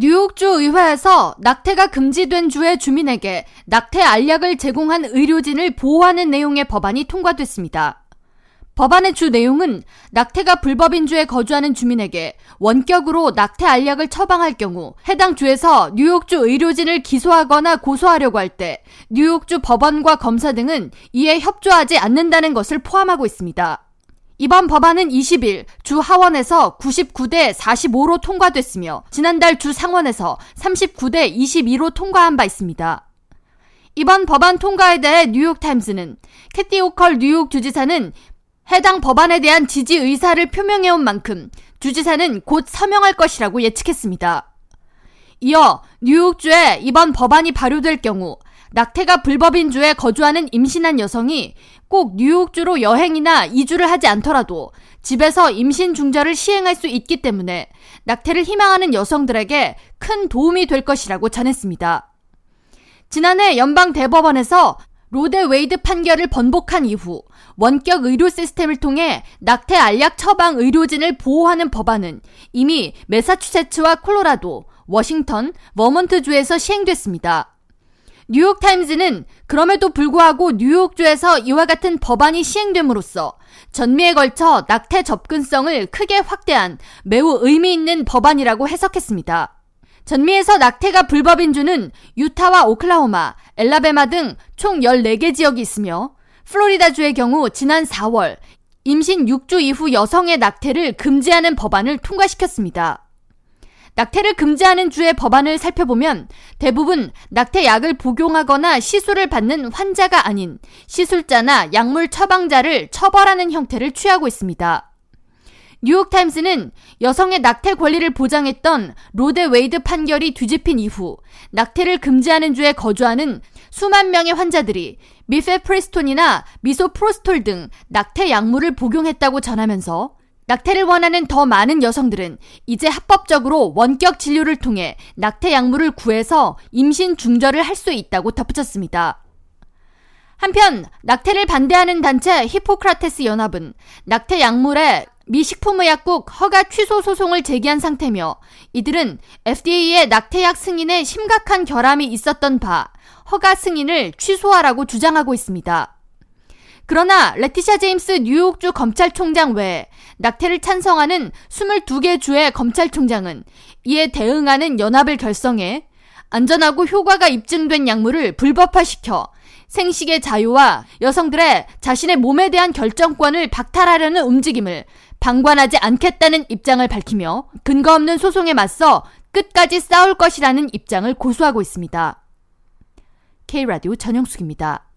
뉴욕주 의회에서 낙태가 금지된 주의 주민에게 낙태 알약을 제공한 의료진을 보호하는 내용의 법안이 통과됐습니다. 법안의 주 내용은 낙태가 불법인 주에 거주하는 주민에게 원격으로 낙태 알약을 처방할 경우 해당 주에서 뉴욕주 의료진을 기소하거나 고소하려고 할 때 뉴욕주 법원과 검사 등은 이에 협조하지 않는다는 것을 포함하고 있습니다. 이번 법안은 20일 주 하원에서 99대 45로 통과됐으며 지난달 주 상원에서 39대 22로 통과한 바 있습니다. 이번 법안 통과에 대해 뉴욕타임스는 캐티 오컬 뉴욕 주지사는 해당 법안에 대한 지지 의사를 표명해온 만큼 주지사는 곧 서명할 것이라고 예측했습니다. 이어 뉴욕주에 이번 법안이 발효될 경우 낙태가 불법인 주에 거주하는 임신한 여성이 꼭 뉴욕주로 여행이나 이주를 하지 않더라도 집에서 임신 중절을 시행할 수 있기 때문에 낙태를 희망하는 여성들에게 큰 도움이 될 것이라고 전했습니다. 지난해 연방 대법원에서 로 대 웨이드 판결을 번복한 이후 원격 의료 시스템을 통해 낙태 알약 처방 의료진을 보호하는 법안은 이미 메사추세츠와 콜로라도, 워싱턴, 버몬트주에서 시행됐습니다. 뉴욕타임즈는 그럼에도 불구하고 뉴욕주에서 이와 같은 법안이 시행됨으로써 전미에 걸쳐 낙태 접근성을 크게 확대한 매우 의미 있는 법안이라고 해석했습니다. 전미에서 낙태가 불법인 주는 유타와 오클라호마, 엘라베마 등 총 14개 지역이 있으며 플로리다주의 경우 지난 4월 임신 6주 이후 여성의 낙태를 금지하는 법안을 통과시켰습니다. 낙태를 금지하는 주의 법안을 살펴보면 대부분 낙태약을 복용하거나 시술을 받는 환자가 아닌 시술자나 약물 처방자를 처벌하는 형태를 취하고 있습니다. 뉴욕타임스는 여성의 낙태 권리를 보장했던 로 대 웨이드 판결이 뒤집힌 이후 낙태를 금지하는 주에 거주하는 수만 명의 환자들이 미페프리스톤이나 미소프로스톨 등 낙태 약물을 복용했다고 전하면서 낙태를 원하는 더 많은 여성들은 이제 합법적으로 원격 진료를 통해 낙태 약물을 구해서 임신 중절을 할 수 있다고 덧붙였습니다. 한편 낙태를 반대하는 단체 히포크라테스 연합은 낙태 약물에 미 식품의약국 허가 취소 소송을 제기한 상태며 이들은 FDA의 낙태약 승인에 심각한 결함이 있었던 바 허가 승인을 취소하라고 주장하고 있습니다. 그러나 레티샤 제임스 뉴욕주 검찰총장 외에 낙태를 찬성하는 22개 주의 검찰총장은 이에 대응하는 연합을 결성해 안전하고 효과가 입증된 약물을 불법화시켜 생식의 자유와 여성들의 자신의 몸에 대한 결정권을 박탈하려는 움직임을 방관하지 않겠다는 입장을 밝히며 근거 없는 소송에 맞서 끝까지 싸울 것이라는 입장을 고수하고 있습니다. K라디오 전영숙입니다.